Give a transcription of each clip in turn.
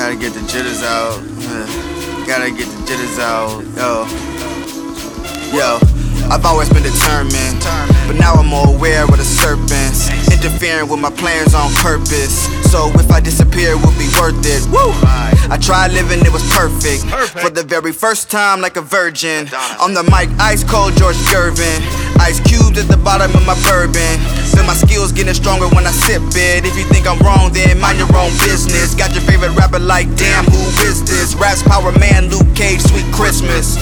Gotta get the jitters out. Uh, Gotta get the jitters out. Yo. Yo. I've always been determined, but now I'm more aware of the serpents interfering with my plans on purpose. So if I disappear, it will be worth it. Woo! I tried living, it was perfect. For the very first time, like a virgin. On the mic, ice cold George Gervin. Ice cubes at the bottom of my bourbon. Feel my skills getting stronger when I sip it. If you think I'm wrong, then mind your own business. Got your favorite rapper like, damn, who is this? Raps Power Man, Luke Cage, Sweet Christmas.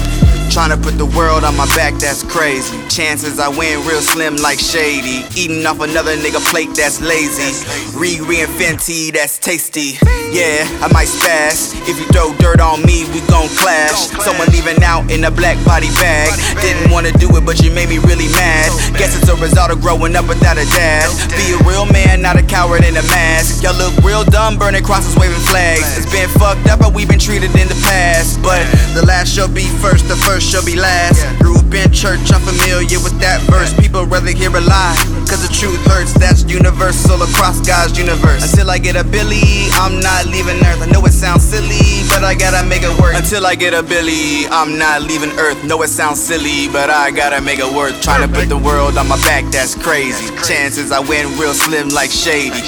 Trying to put the world on my back, that's crazy. Chances I win real slim like shady. Eating off another nigga plate that's lazy. Riri and Fenty, that's tasty. Yeah, I might spaz. If you throw dirt on me, we gon' clash. Someone leaving out in a black body bag. Didn't wanna do it, but you made me really mad. Guess it's a result of growing up without a dad. Be a real man, not a coward in a mask. Y'all look real dumb, burning crosses, waving flags. It's been fucked up, but we've been treated in the past. But the last shall be first, the first shall be last. Grew up in church, I'm familiar with that verse. People rather hear a lie, cause the truth hurts. That's universal across God's universe. Until I get a Billy, I'm not leaving Earth. I know it sounds silly, but I gotta make it work. Until I get a Billy, I'm not leaving Earth. No, it sounds silly, but I gotta make it worth. Trying to put the world on my back, that's crazy. Chances I win real slim like shady.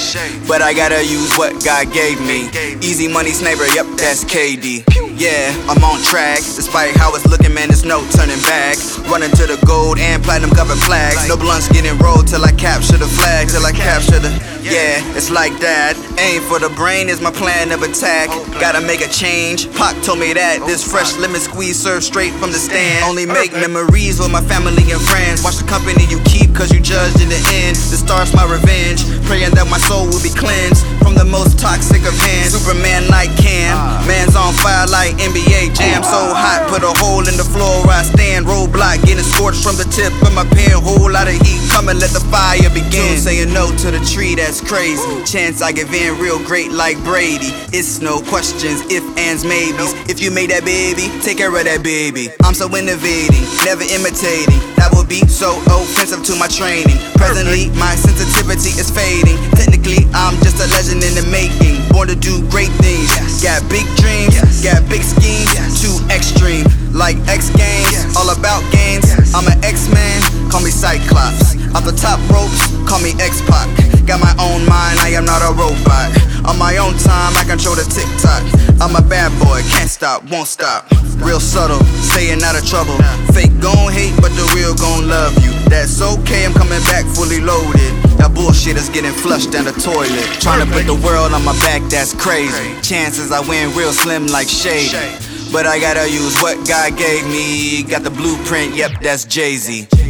But I gotta use what God gave me. Easy money sniper, yep, that's KD. Yeah, I'm on track. Despite how it's looking, man, there's no turning back. Running to the gold and platinum covered flags. No blunts getting rolled till I capture the flag, till I capture the. Yeah, it's like that. Aim for the brain is my plan of attack. Gotta make a change. Pac told me that. Oh, this fresh lemon squeeze served straight from the stand. Only make memories with my family and friends. Watch the company you keep, cause you judged in the end. This starts my revenge. Praying that my soul will be cleansed from the most toxic of hands. Superman like Cam. Ah. Man's on fire like NBA Jam. Ah. So hot, put a hole in the floor where I stand. Roadblock getting scorched from the tip of my pen. Whole lot of heat coming, let the fire begin. Saying no to the tree, that's crazy. Chance I give in real great like Brady. It's no questions, if, ands, maybes. If you made that baby, take care of that baby. I'm so innovating, never imitating. That would be so offensive to my training. Presently, my sensitivity is fading. Technically, I'm just a legend in the making. Born to do great things. Got big dreams, got big schemes, extreme. Like X Games, all about games. I'm an X-Man, call me Cyclops. Off the top ropes, call me X-Pac. Got my own mind, I am not a robot. On my own time, I control the TikTok. I'm a bad boy, can't stop, won't stop. Real subtle, staying out of trouble. Fake gon' hate, but the real gon' love you. That's okay, I'm coming back fully loaded. That bullshit is getting flushed down the toilet. Trying to put the world on my back, that's crazy. Chances I win real slim like shady. But I gotta use what God gave me. Got the blueprint, yep, that's Jay Z.